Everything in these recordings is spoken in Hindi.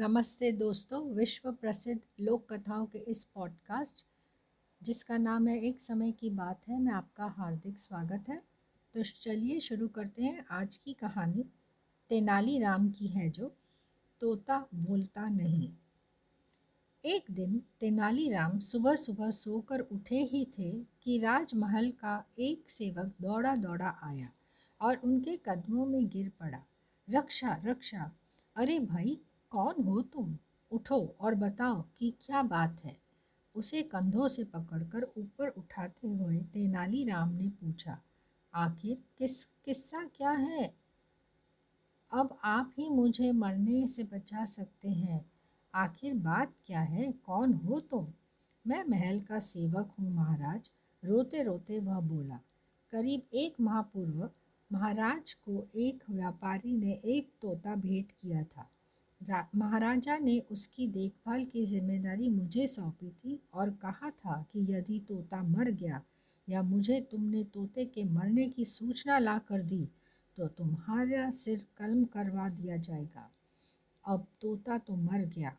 नमस्ते दोस्तों विश्व प्रसिद्ध लोक कथाओं के इस पॉडकास्ट, जिसका नाम है एक समय की बात है, मैं आपका हार्दिक स्वागत है। तो चलिए शुरू करते हैं आज की कहानी तेनालीराम की है जो, तोता बोलता नहीं। एक दिन तेनालीराम सुबह सुबह सोकर उठे ही थे कि राजमहल का एक सेवक दौड़ा दौड़ा आया और उनके कदमों में गिर पड़ा। रक्षा रक्षा, अरे भाई कौन हो तुम? उठो और बताओ कि क्या बात है। उसे कंधों से पकड़कर ऊपर उठाते हुए तेनालीराम ने पूछा, आखिर किस, किस्सा क्या है? अब आप ही मुझे मरने से बचा सकते हैं। आखिर बात क्या है? कौन हो तुम? मैं महल का सेवक हूँ महाराज। रोते रोते वह बोला, करीब एक माह पूर्व महाराज को एक व्यापारी ने एक तोता भेंट किया था। महाराजा ने उसकी देखभाल की ज़िम्मेदारी मुझे सौंपी थी और कहा था कि यदि तोता मर गया या मुझे तुमने तोते के मरने की सूचना ला कर दी तो तुम्हारा सिर कलम करवा दिया जाएगा। अब तोता तो मर गया।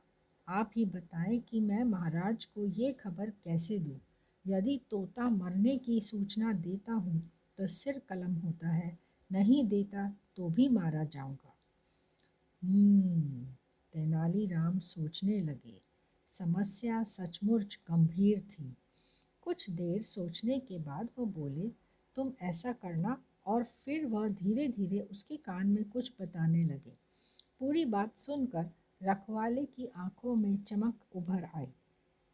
आप ही बताएँ कि मैं महाराज को ये खबर कैसे दूँ? यदि तोता मरने की सूचना देता हूँ तो सिर कलम होता है, नहीं देता तो भी मारा जाऊँगा। हम्म, तेनालीराम सोचने लगे। समस्या सचमुच गंभीर थी। कुछ देर सोचने के बाद वो बोले तुम ऐसा करना। और फिर वह धीरे धीरे उसके कान में कुछ बताने लगे। पूरी बात सुनकर रखवाले की आँखों में चमक उभर आई।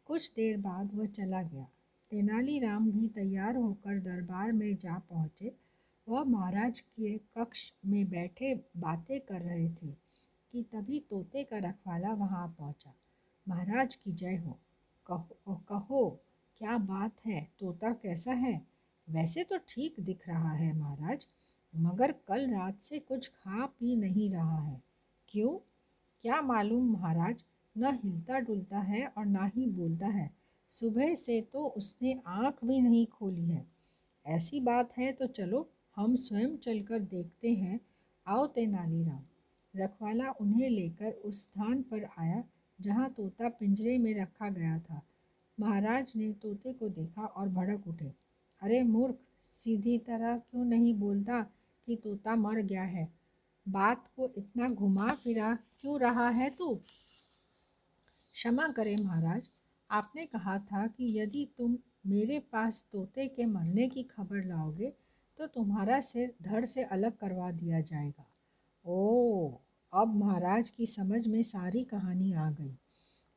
कुछ देर बाद वह चला गया। तेनालीराम भी तैयार होकर दरबार में जा पहुँचे। वह महाराज के कक्ष में बैठे बातें कर रहे थे। कि तभी तोते का रखवाला वहाँ पहुँचा। महाराज की जय हो। कहो कहो, क्या बात है? तोता कैसा है? वैसे तो ठीक दिख रहा है महाराज, मगर कल रात से कुछ खा पी नहीं रहा है। क्यों? क्या मालूम महाराज, न हिलता डुलता है और ना ही बोलता है। सुबह से तो उसने आँख भी नहीं खोली है। ऐसी बात है तो चलो, हम स्वयं चलकर देखते हैं। आओ तेनालीराम। रखवाला उन्हें लेकर उस स्थान पर आया, जहाँ तोता पिंजरे में रखा गया था। महाराज ने तोते को देखा और भड़क उठे। अरे मूर्ख, सीधी तरह क्यों नहीं बोलता कि तोता मर गया है? बात को इतना घुमा फिरा क्यों रहा है तू? क्षमा करे महाराज, आपने कहा था कि यदि तुम मेरे पास तोते के मरने की खबर लाओगे तो तुम्हारा सिर धड़ से अलग करवा दिया जाएगा। ओ अब महाराज की समझ में सारी कहानी आ गई।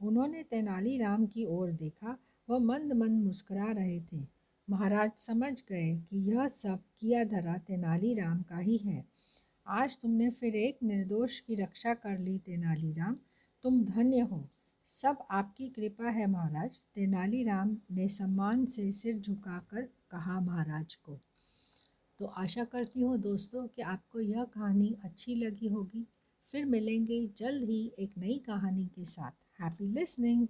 उन्होंने तेनालीराम की ओर देखा, वह मंद मंद मुस्कुरा रहे थे। महाराज समझ गए कि यह सब किया धरा तेनालीराम का ही है। आज तुमने फिर एक निर्दोष की रक्षा कर ली तेनालीराम। तुम धन्य हो। सब आपकी कृपा है महाराज। तेनालीराम ने सम्मान से सिर झुकाकर कहा महाराज को। तो आशा करती हूँ दोस्तों कि आपको यह कहानी अच्छी लगी होगी। फिर मिलेंगे जल्द ही एक नई कहानी के साथ। Happy listening